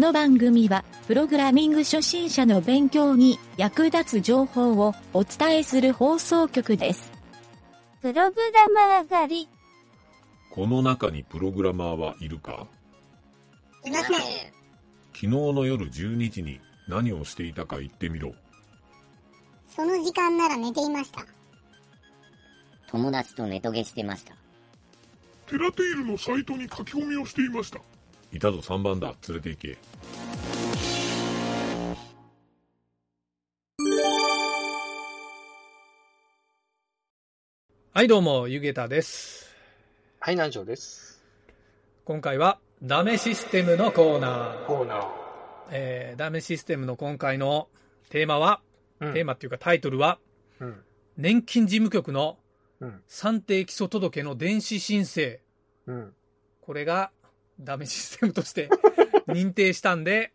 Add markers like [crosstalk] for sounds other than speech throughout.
の番組は、プログラミング初心者の勉強に役立つ情報をお伝えする放送局です。プログラマー狩り。この中にプログラマーはいるか？いません。昨日の夜12時に何をしていたか言ってみろ。その時間なら寝ていました。友達とネトゲしてました。テラテイルのサイトに書き込みをしていました。いたぞ3番だ。連れて行け。はい、どうも、ゆげたです。はい、南條です。今回は、ダメシステムのコーナー。コーナー。えー、ダメシステムの今回のテーマは、うんテーマっていうかタイトルは、うん。年金事務局のうん。算定基礎届の電子申請。うん。これがダメシステムとして認定したんで、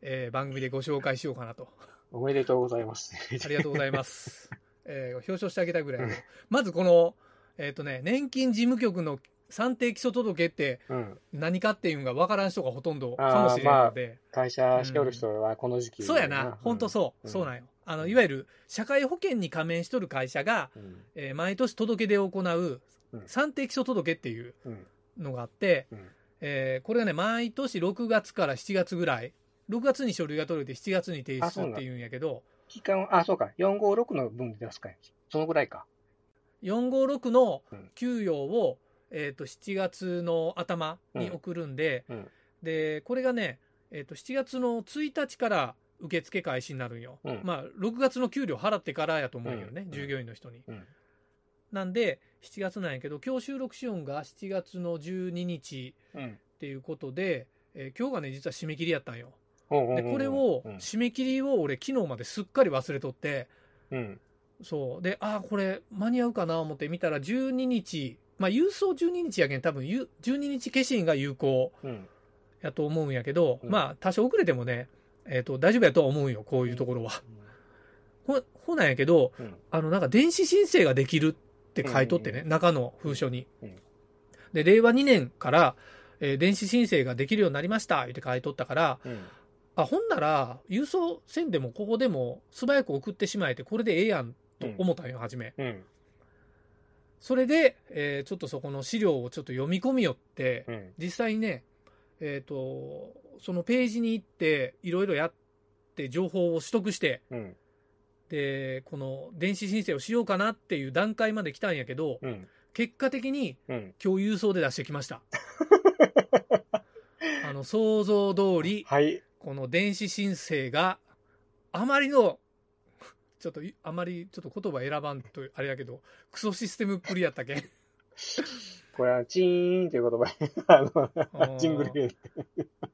えー番組でご紹介しようかなと。おめでとうございます。ありがとうございます。えー表彰してあげたいぐらいうん。まずこの、えっ、とね、年金事務局の算定基礎届ってうん。何かっていうのが分からん人がほとんどかもしれないので、会社しておる人はこの時期、そうやな、ほんとそう、そうなんよ。あの、いわゆる社会保険に加盟しとる会社が、うん。えー毎年届け出を行ううん算定基礎届っていううん。のがあって、うん。えーこれがね、毎年6月から7月ぐらい、6月に書類が取れて7月に提出っていうんやけど、期間、あ、そうか。456の分で出すかい。そのぐらいか。456のうん。給与を、えー、と7月の頭に送るんで、うん。うんでこれがね、えー、と7月の1日から受付開始になるんよ、うん。まあ6月の給料払ってからやと思うよね、うん。従業員の人に、うん。なんで7月なんやけど今日収録しよんが7月の12日うん。っていうことで、えー今日がね実は締め切りやったんよでこれをうん。締め切りを俺昨日まですっかり忘れとってうん。そうでああこれ間に合うかな思って見たら12日まあ郵送12日やけん多分ゆ12日消印が有効うん。やと思うんやけど、うんまあ多少遅れてもねえっ、と大丈夫やとは思うんよこういうところは、ほほなんやけどうん。あのなんか電子申請ができるって書いとってね、うん中の封書に、うんで令和2年から、えー電子申請ができるようになりましたって書いとったからうん。あほんなら郵送せんでもここでも素早く送ってしまえてこれでええやんと思ったんよ初めうん。それで、えーちょっとそこの資料をちょっと読み込みよって、うん。実際にねえっ、とそのページに行っていろいろやって情報を取得してうん。でこの電子申請をしようかなっていう段階まで来たんやけどうん。結果的にうん。今日郵送で出してきました。[laughs] あの想像通りはい。この電子申請があまりのちょっといあまりちょっと言葉選ばんとあれやけどクソシステムっぷりやったけん。これは、チーンという言葉、[laughs] あの、ジングル入れて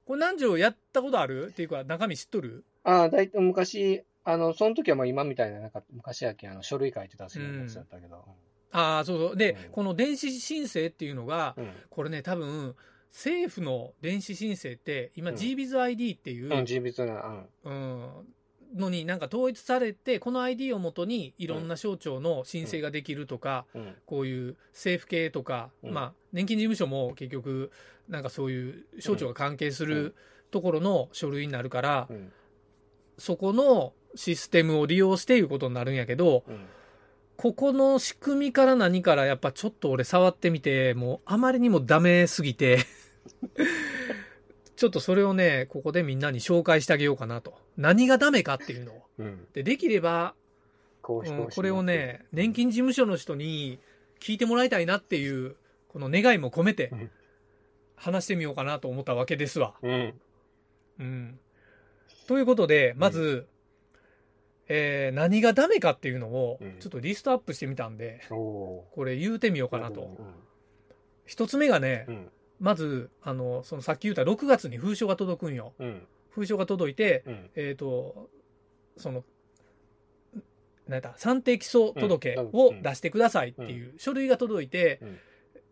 これ何条やったことある？っていうか中身知っとる？ああ、だいたい昔、あの、その時はもう今みたいな、なんか、昔やけん、あの、書類書いてたするやつだったけど。ああそうそうで、うんこの電子申請っていうのがうん。これね多分政府の電子申請って今うん GBizID っていう、うん、人物な、うんのになんか統一されてこの ID をもとにいろんな省庁の申請ができるとか、うん。うん。こういう政府系とか、うんまあ、年金事務所も結局なんかそういう省庁が関係するところの書類になるから、うん。そこのシステムを利用していうことになるんやけどうん。ここの仕組みから何からやっぱちょっと俺触ってみてもうあまりにもダメすぎて [laughs] ちょっとそれをねここでみんなに紹介してあげようかなと何がダメかっていうのをうん。でできればこうんこれをね、年金事務所の人に聞いてもらいたいなっていう、この願いも込めてうん話してみようかなと思ったわけですわ。うん。うん。ということで、まず、えー何がダメかっていうのをうん、ちょっとリストアップしてみたんで、おおこれ言うてみようー。かなと。一つ目がねう、ん。まず、あの、そのさっき言った6月に封書が届くんよ。うん。封書が届いて、うん。えっ、と、その、なんだ、算定基礎届うんを出してくださいっていう書類が届いて、うん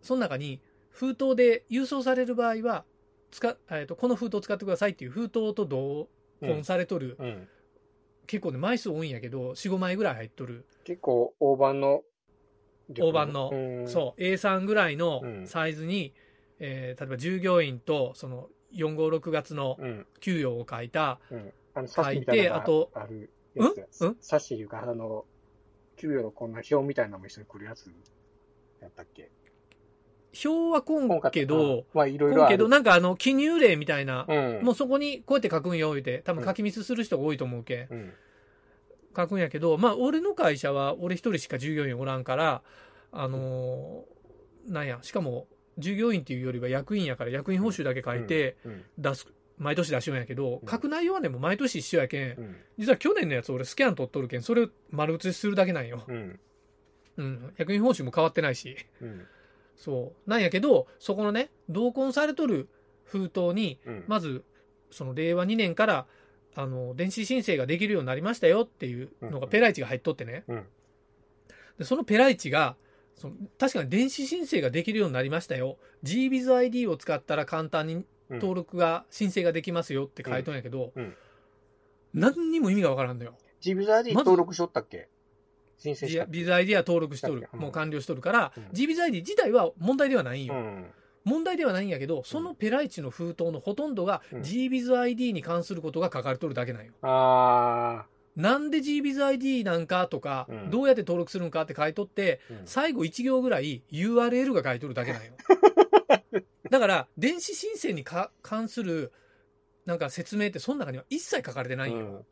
その中に封筒で郵送される場合は、使えーとこの封筒を使ってくださいっていう封筒と同梱されとる、うん。結構ね、枚数多いんやけど、4、5枚ぐらい入っとる、結構、大判の。大判の。うん。そう、A3 ぐらいのうん。サイズに、えー例えば従業員とその456月のうん。給与を書いた、うん。あの、書いてあとあるやつやうん？うん？冊子いうか、あの、給与のこんな表みたいなのも一緒に来るやつやったっけ？表はこんけど、、まあ、いろいろ。こんけど、なんかあの、記入例みたいな、うん。もうそこにこうやって書くんよ、言うて、多分書きミスする人が多いと思うけん、うん。書くんやけど、まあ、俺の会社は、俺一人しか従業員おらんから、あのーなんや、しかも、従業員っていうよりは役員やから、役員報酬だけ書いてうん。出す、毎年出しようんやけど、うん書く内容はね、もう毎年一緒やけん、うん。実は去年のやつ俺スキャン取っとるけん、それを丸写しするだけなんよ。うん。うん。役員報酬も変わってないし。うん。そう。なんやけど、そこのね、同梱されとる封筒に、うん。まず、その令和2年から、あの、電子申請ができるようになりましたよっていうのがペライチが入っとってね。うんで、そのペライチが、その確かに電子申請ができるようになりましたよ。GBizID を使ったら簡単に登録が、申請ができますよって書いとんやけど、うんうん何にも意味がわからんのよ。ジビザ ID まず登録しとったっけ？申請したっけ GBizID は登録しとる。うんもう完了しとるから、うん GBizID 自体は問題ではないんよ。うん。問題ではないんやけど、そのペライチの封筒のほとんどがうん GBizID に関することが書かれとるだけなんよ。あなんで GBizID なんかとか、うんどうやって登録するんかって書いとって、ー。うん最後1行ぐらい URL が書いとるだけなんよ。[laughs] だから、電子申請にか関するなんか説明ってその中には一切書かれてないんよ。うん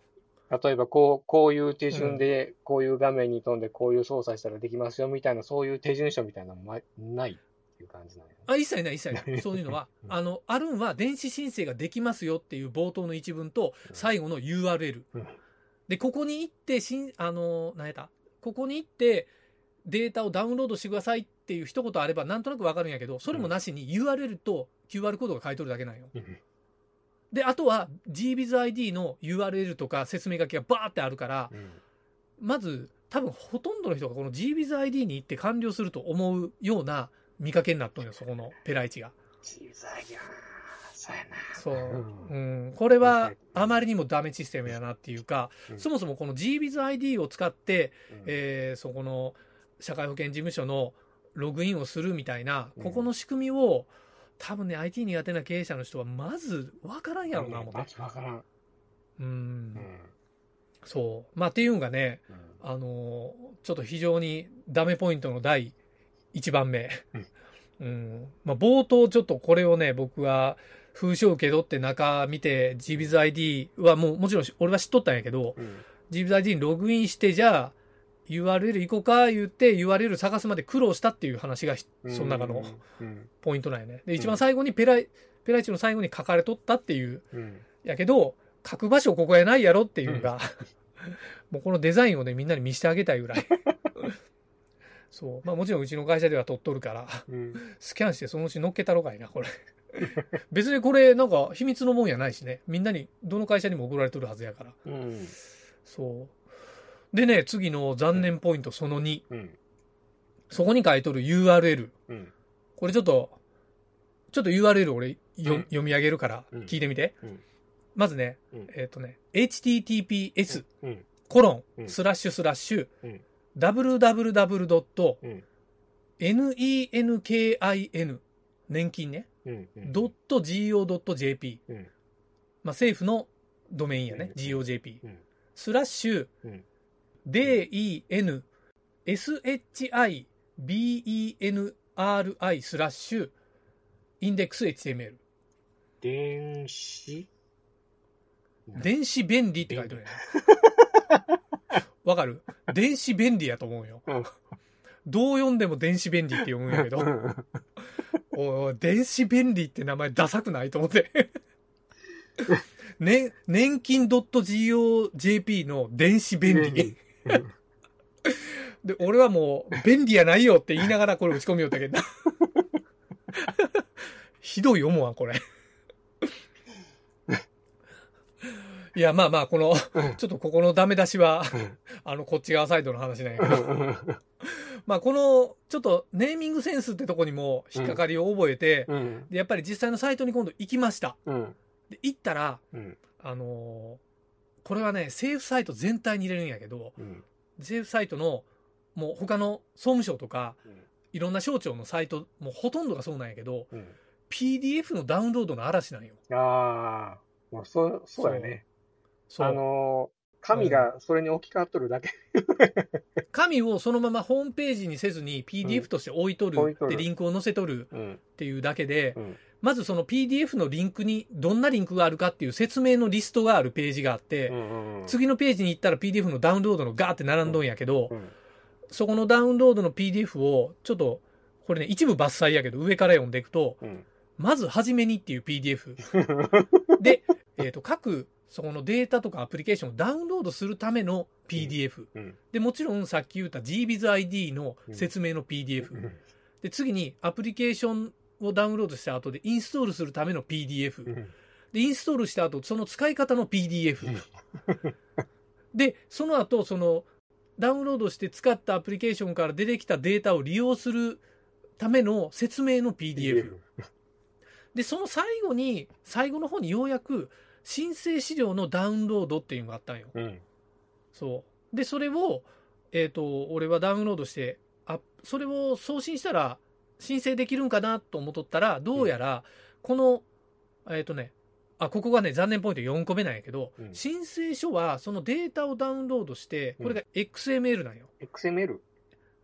例えば、こう、こういう手順で、こういう画面に飛んで、こういう操作したらできますよ、みたいな、そういう手順書みたいなのもないっていう感じなん。あ一切ない、一切ない。[laughs] そういうのは、うんあの、あるんは電子申請ができますよっていう冒頭の一文と、最後の URL。うんで、ここに行って、しん、あの、何やった？ここに行って、データをダウンロードしてくださいっていう一言あれば、なんとなくわかるんやけど、それもなしに URL と QR コードが書いとるだけなんよ。うんで、あとは GBizID の URL とか説明書きがバーってあるから、うん。まず、多分ほとんどの人がこの GBizID に行って完了すると思うような見かけになっとんよ、そこのペライチが。ジビザ ID は、そうう。ん。これはあまりにもダメシステムやなっていうか、うん。そもそもこの GBizID を使って、うん。えーそこの社会保険事務所のログインをするみたいな、うん。ここの仕組みを、多分ね、IT 苦手な経営者の人はまず分からんやろうな、思って。まずわからん。う。うんん。そう。まあっていうんがね、うんあのーちょっと非常にダメポイントの第1番目。うん。まあ冒頭ちょっとこれをね、僕は封書を受け取って中見て GBizID はもうもちろん俺は知っとったんやけど、うん GBizID にログインしてじゃあ URL 行こうか言って URL 探すまで苦労したっていう話がひその中のうん。ポイントなんやね。で、一番最後にペライ、ペライチの最後に書かれとったっていううん。やけど、書く場所ここやないやろっていうのが、[laughs] もうこのデザインをね、みんなに見せてあげたいぐらい。[laughs] そう。まあもちろんうちの会社では撮っとるから、うん。スキャンしてそのうち乗っけたろかいな、これ。[laughs] 別にこれなんか秘密のもんやないしね。みんなに、どの会社にも送られとるはずやから。うん。そう。でね、次の残念ポイントその2。うん。そこに書いとる URL。うん。これちょっと、ちょっと URL 俺よ、うん読み上げるからうん聞いてみて。うんまずね、うんえっ、とね、https うん。コロン、うんスラッシュスラッシュ、うん www. うん nenkin 年金ね、うん。ドット .go.jp、うんまあ政府のドメインやね、うん GOJP、うんスラッシュ、うん den shibenri スラッシュインデックス HTML 電子。電子便利って書いてある。やんわかる？電子便利やと思うよ。うん。どう読んでも電子便利って読むんやけど、[laughs] おい、電子便利って名前ダサくないと思って。[laughs] ね、年金 .go.jp の電子便利。で、俺はもう、便利やないよって言いながらこれ打ち込みよったけど。[laughs] ひどい思わん、これ。いや、まあまあ、この、ちょっとここのダメ出しは、あの、こっち側サイドの話なんやけど。まあ、この、ちょっとネーミングセンスってとこにも引っかかりを覚えて、うん。でやっぱり実際のサイトに今度行きました。うん。で、行ったら、うん。あのーこれはね、政府サイト全体に入れるんやけど、うん。政府サイトの、もう他の総務省とか、うんいろんな省庁のサイト、もうほとんどがそうなんやけど、うん。PDF のダウンロードの嵐なんよ。ああ、もうそう、そうやね。そう。あのー紙がそれに置き換わっとるだけ。[laughs] 紙をそのままホームページにせずに PDF として置いとる置いとるでリンクを載せとるうん。っていうだけでう、ん。まずその PDF のリンクにどんなリンクがあるかっていう説明のリストがあるページがあって、うんうんうん。次のページに行ったら PDF のダウンロードのガーって並んどんやけど、うん。そこのダウンロードの PDF をちょっと、これね、一部抜粋やけど上から読んでいくと、うん。まずはじめにっていう PDF。[laughs] で、えっ、と、各、そこのデータとかアプリケーションをダウンロードするための PDF。うん。で、もちろんさっき言った GBizID の説明の PDF。うんで、次にアプリケーションをダウンロードした後でインストールするための PDF。うん。で、インストールした後、その使い方の PDF。[laughs] で、その後、その、ダウンロードして使ったアプリケーションから出てきたデータを利用するための説明の PDF。で、その最後に、最後の方にようやく申請資料のダウンロードっていうのがあったんよ。うん。そう。で、それを、えっ、と、俺はダウンロードして、あ、それを送信したら申請できるんかなと思っとったら、どうやら、この、えっ、とね、あ、ここがね、残念ポイント4個目なんやけど、うん申請書はそのデータをダウンロードして、これが XML なんよ。XML?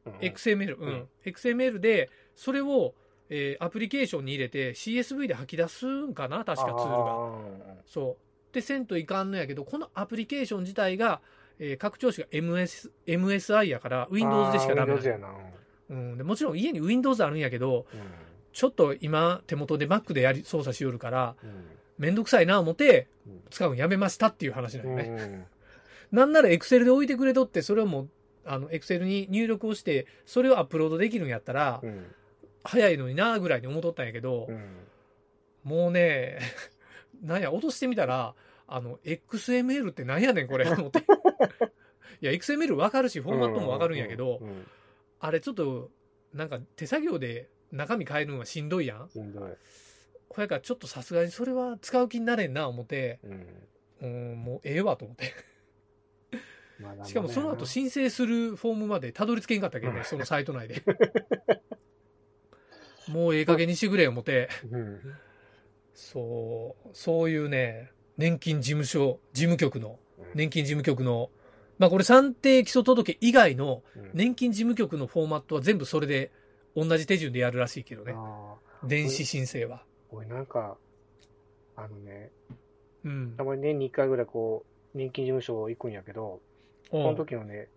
うん XML、うん。うん XML で、それを、えーアプリケーションに入れて CSV で吐き出すんかな確かツールが。あそう。で、せんといかんのやけど、このアプリケーション自体が、えー拡張子が MS、MSI やから、ー Windows でしかダメなな。うん。でもちろん家に Windows あるんやけど、うんちょっと今手元で Mac でやり、操作しよるから、うんめんどくさいな思ってうん、使うんやめましたっていう話なんよね。うんなんなら Excel で置いてくれとって、それをもう、あの、Excel に入力をして、それをアップロードできるんやったらう、ん早いのになぐらいに思っとったんやけど、うんもうね、[laughs] なんや、落としてみたら、あの、XML ってなんやねん、これ、思って。いや、XML わかるし、フォーマットもわかるんやけどう、んあれちょっと、なんか手作業で中身変えるのはしんどいやん。しんどい。ほやからちょっとさすがにそれは使う気になれんな、思って、うんうん、もうええわと思って。しかもその後申請するフォームまでたどり着けんかったけどね、うんそのサイト内で。[laughs] もうええ加減にしてくれ思って。うんそう、そういうね、年金事務所、事務局の、うん年金事務局の、まあこれ算定基礎届以外のうん年金事務局のフォーマットは全部それで同じ手順でやるらしいけどね。あ電子申請は。あ、俺なんか、あのね、うんた。まに年に1回ぐらいこう、年金事務所行くんやけど、そのあ時のね、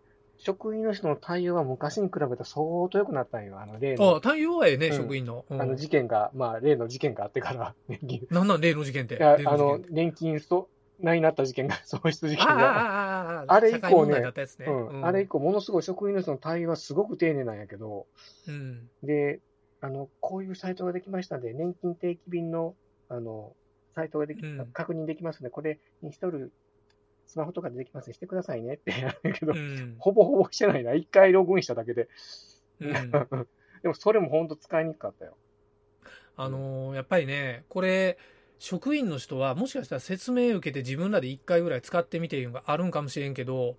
職員の人の対応は昔に比べたら相当良くなったんよ。あの、例のあ、対応はええね、うん職員の。うんあの事件が、まあ、例の事件があってから、[laughs] 年金。いなんなん例の事件って？や、例あの年金そ、ないなった事件が、喪失事件ああ、が。ああ、ああ、あれ以降ね社会問題だったやつね。うん。あれ以降、ものすごい職員の人の対応はすごく丁寧なんやけど、うん。で、あの、こういうサイトができましたんで、年金定期便の、あの、サイトができ、うん確認できますので、これ、インストール、スマホとかでできますしてくださいねってやるけど、うん。ほぼほぼしてないな。一回ログインしただけで。うん [laughs] でも、それも本当使いにくかったよ。あのーやっぱりね、これ、職員の人はもしかしたら説明受けて自分らで一回ぐらい使ってみていうのがあるんかもしれんけど、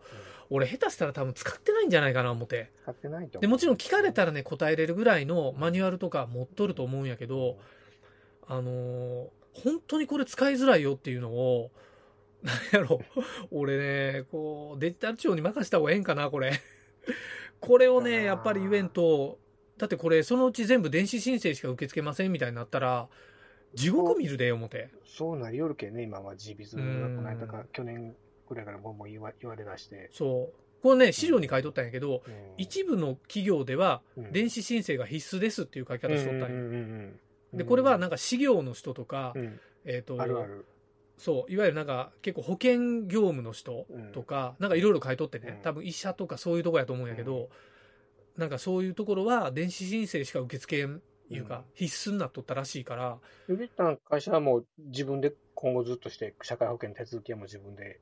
俺下手したら多分使ってないんじゃないかな思って。使ってないと。で、もちろん聞かれたらね、答えれるぐらいのマニュアルとか持っとると思うんやけど、あのー本当にこれ使いづらいよっていうのを、なんやろ、俺ね、こう、デジタル庁に任した方がええんかな、これ。[laughs] これをね、やっぱり言えんと、だってこれ、そのうち全部電子申請しか受け付けませんみたいになったら、地獄見るで、思って。そうなりよるけんね、今は G ビズがうんこの間か、去年ぐらいからもう言わ言われだして。そう。これね、資料に書いとったんやけど、うん一部の企業では、うん電子申請が必須ですっていう書き方しとったんよ。うんうんうんうんで、これはなんか、事業の人とか、うんえっ、と、あるある。そう、いわゆるなんか結構保険業務の人とか、なんかいろいろ書いとってね、うん多分医者とかそういうとこやと思うんやけど、なんかそういうところは電子申請しか受け付けんいうか、うん必須になっとったらしいから、ゆりたん会社はもう自分で今後ずっとして、社会保険の手続きはもう自分で、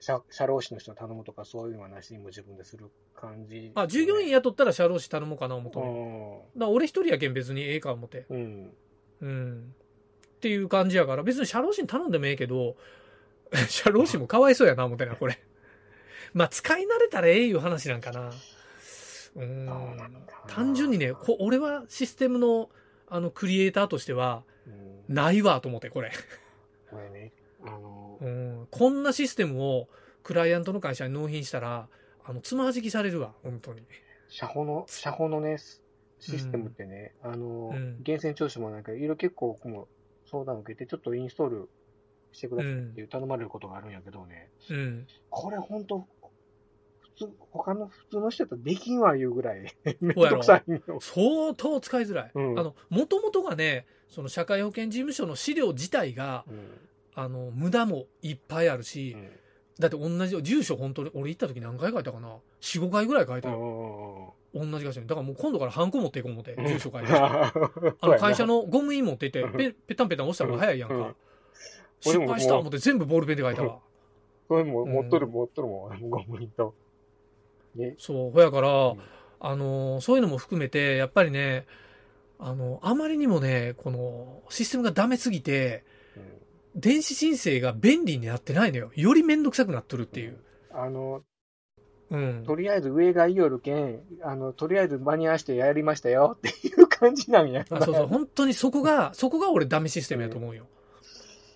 社社労士の人に頼むとかそういうのはなしにも自分でする感じ？あ、従業員雇ったら社労士頼もうかな思っとうん。だ俺一人やけん別にええか思って。うん。うん。っていう感じやから、別に社労士に頼んでもええけど、[laughs] 社労士もかわいそうやな思ってな、これ。まあ、使い慣れたらええいう話なんかな。うん単純にね、こ俺はシステムの、あの、クリエイターとしては、うんないわと思って、これ。これね、あの、うん。こんなシステムをクライアントの会社に納品したら、あの、つまはじきされるわ、本当に。社保の、社保のね、システムってね、あの、うん源泉徴収もなんか、いろいろ結構僕も相談を受けて、ちょっとインストールしてくださいって頼まれることがあるんやけどね、うん。これ本当普通、他の普通の人だとできんわいうぐらい、[laughs] めんどくさいよ。相当使いづらい。もともとがね、その社会保険事務所の資料自体が、うんあの、無駄もいっぱいあるし、うんだって同じ、住所本当に、俺行った時何回書いたかな ?4、5回ぐらい書いたうよ。同じ会社に。だからもう今度からハンコ持っていこう思って、うん住所書いて。[laughs] あの会社のゴム印持っていってうん、ペペタンペタン押した方が早いやんうんか。失敗した思って全部ボールペンで書いたわ。[laughs] それも持っとるうん持っとるもん、ゴム印と。ね。そう、ほやからん、あの、そういうのも含めて、やっぱりね、あの、あまりにもね、この、システムがダメすぎて、うん電子申請が便利になってないのよ。よりめんどくさくなっとるっていう。あの、うん。とりあえず上がいよるけん、あの、とりあえず間に合わせてやりましたよっていう感じなんや。あそうそう、本当にそこが、そこが俺ダメシステムやと思うよ。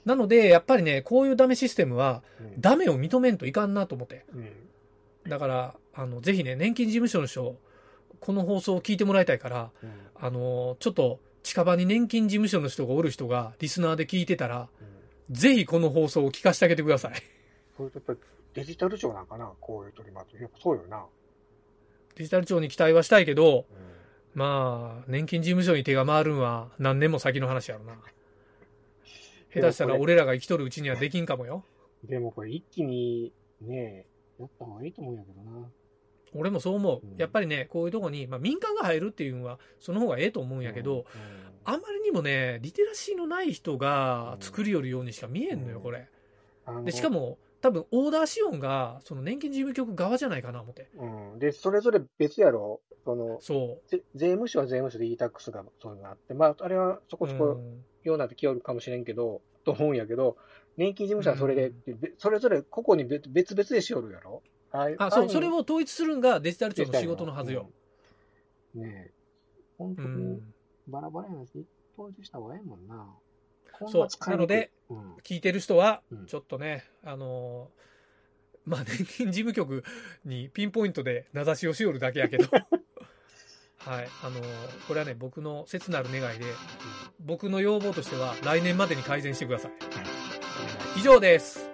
なので、やっぱりね、こういうダメシステムは、うんダメを認めんといかんなと思って。うんだから、あの、ぜひね、年金事務所の人、この放送を聞いてもらいたいから、うんあの、ちょっと、近場に年金事務所の人がおる人が、リスナーで聞いてたら、うんぜひこの放送を聞かせてあげてください。デジタル庁なんかな、こういう取り巻き。やっぱそうよな。デジタル庁に期待はしたいけど、うんまあ、年金事務所に手が回るんは何年も先の話やろな。[laughs] 下手したら俺らが生きとるうちにはできんかもよ。でもこれ一気にね、やった方がいいと思うんやけどな。俺もそう思ううん。やっぱりね、こういうとこに、まあ民間が入るっていうのは、その方がええと思うんやけど、あまりにもね、リテラシーのない人が作りよるようにしか見えんのよ、うんこれ。うん、で、しかも、も、多分オーダー資本が、その年金事務局側じゃないかな、思って。うん。で、それぞれ別やろ。その、そぜ税務署は税務署で e-tax がそういうのがあって、まあ、あれはそこう。そこうんようになってきよるかもしれんけど、と思うんやけど、年金事務所はそれで、べそれぞれ個々に別別々でしよるやろああ、そう、それを統一するんがデジタル庁の仕事のはずよ。。うんねえ。本当うにん。バラバラやなし、統一した方がええもんな。そう。なので、うん。聞いてる人はうん、ちょっとね、あのーまあ、[laughs] 年金事務局にピンポイントで名指しをしよるだけやけど、[laughs] はい、あのーこれはね、僕の切なる願いで、僕の要望としては、来年までに改善してください。以上です。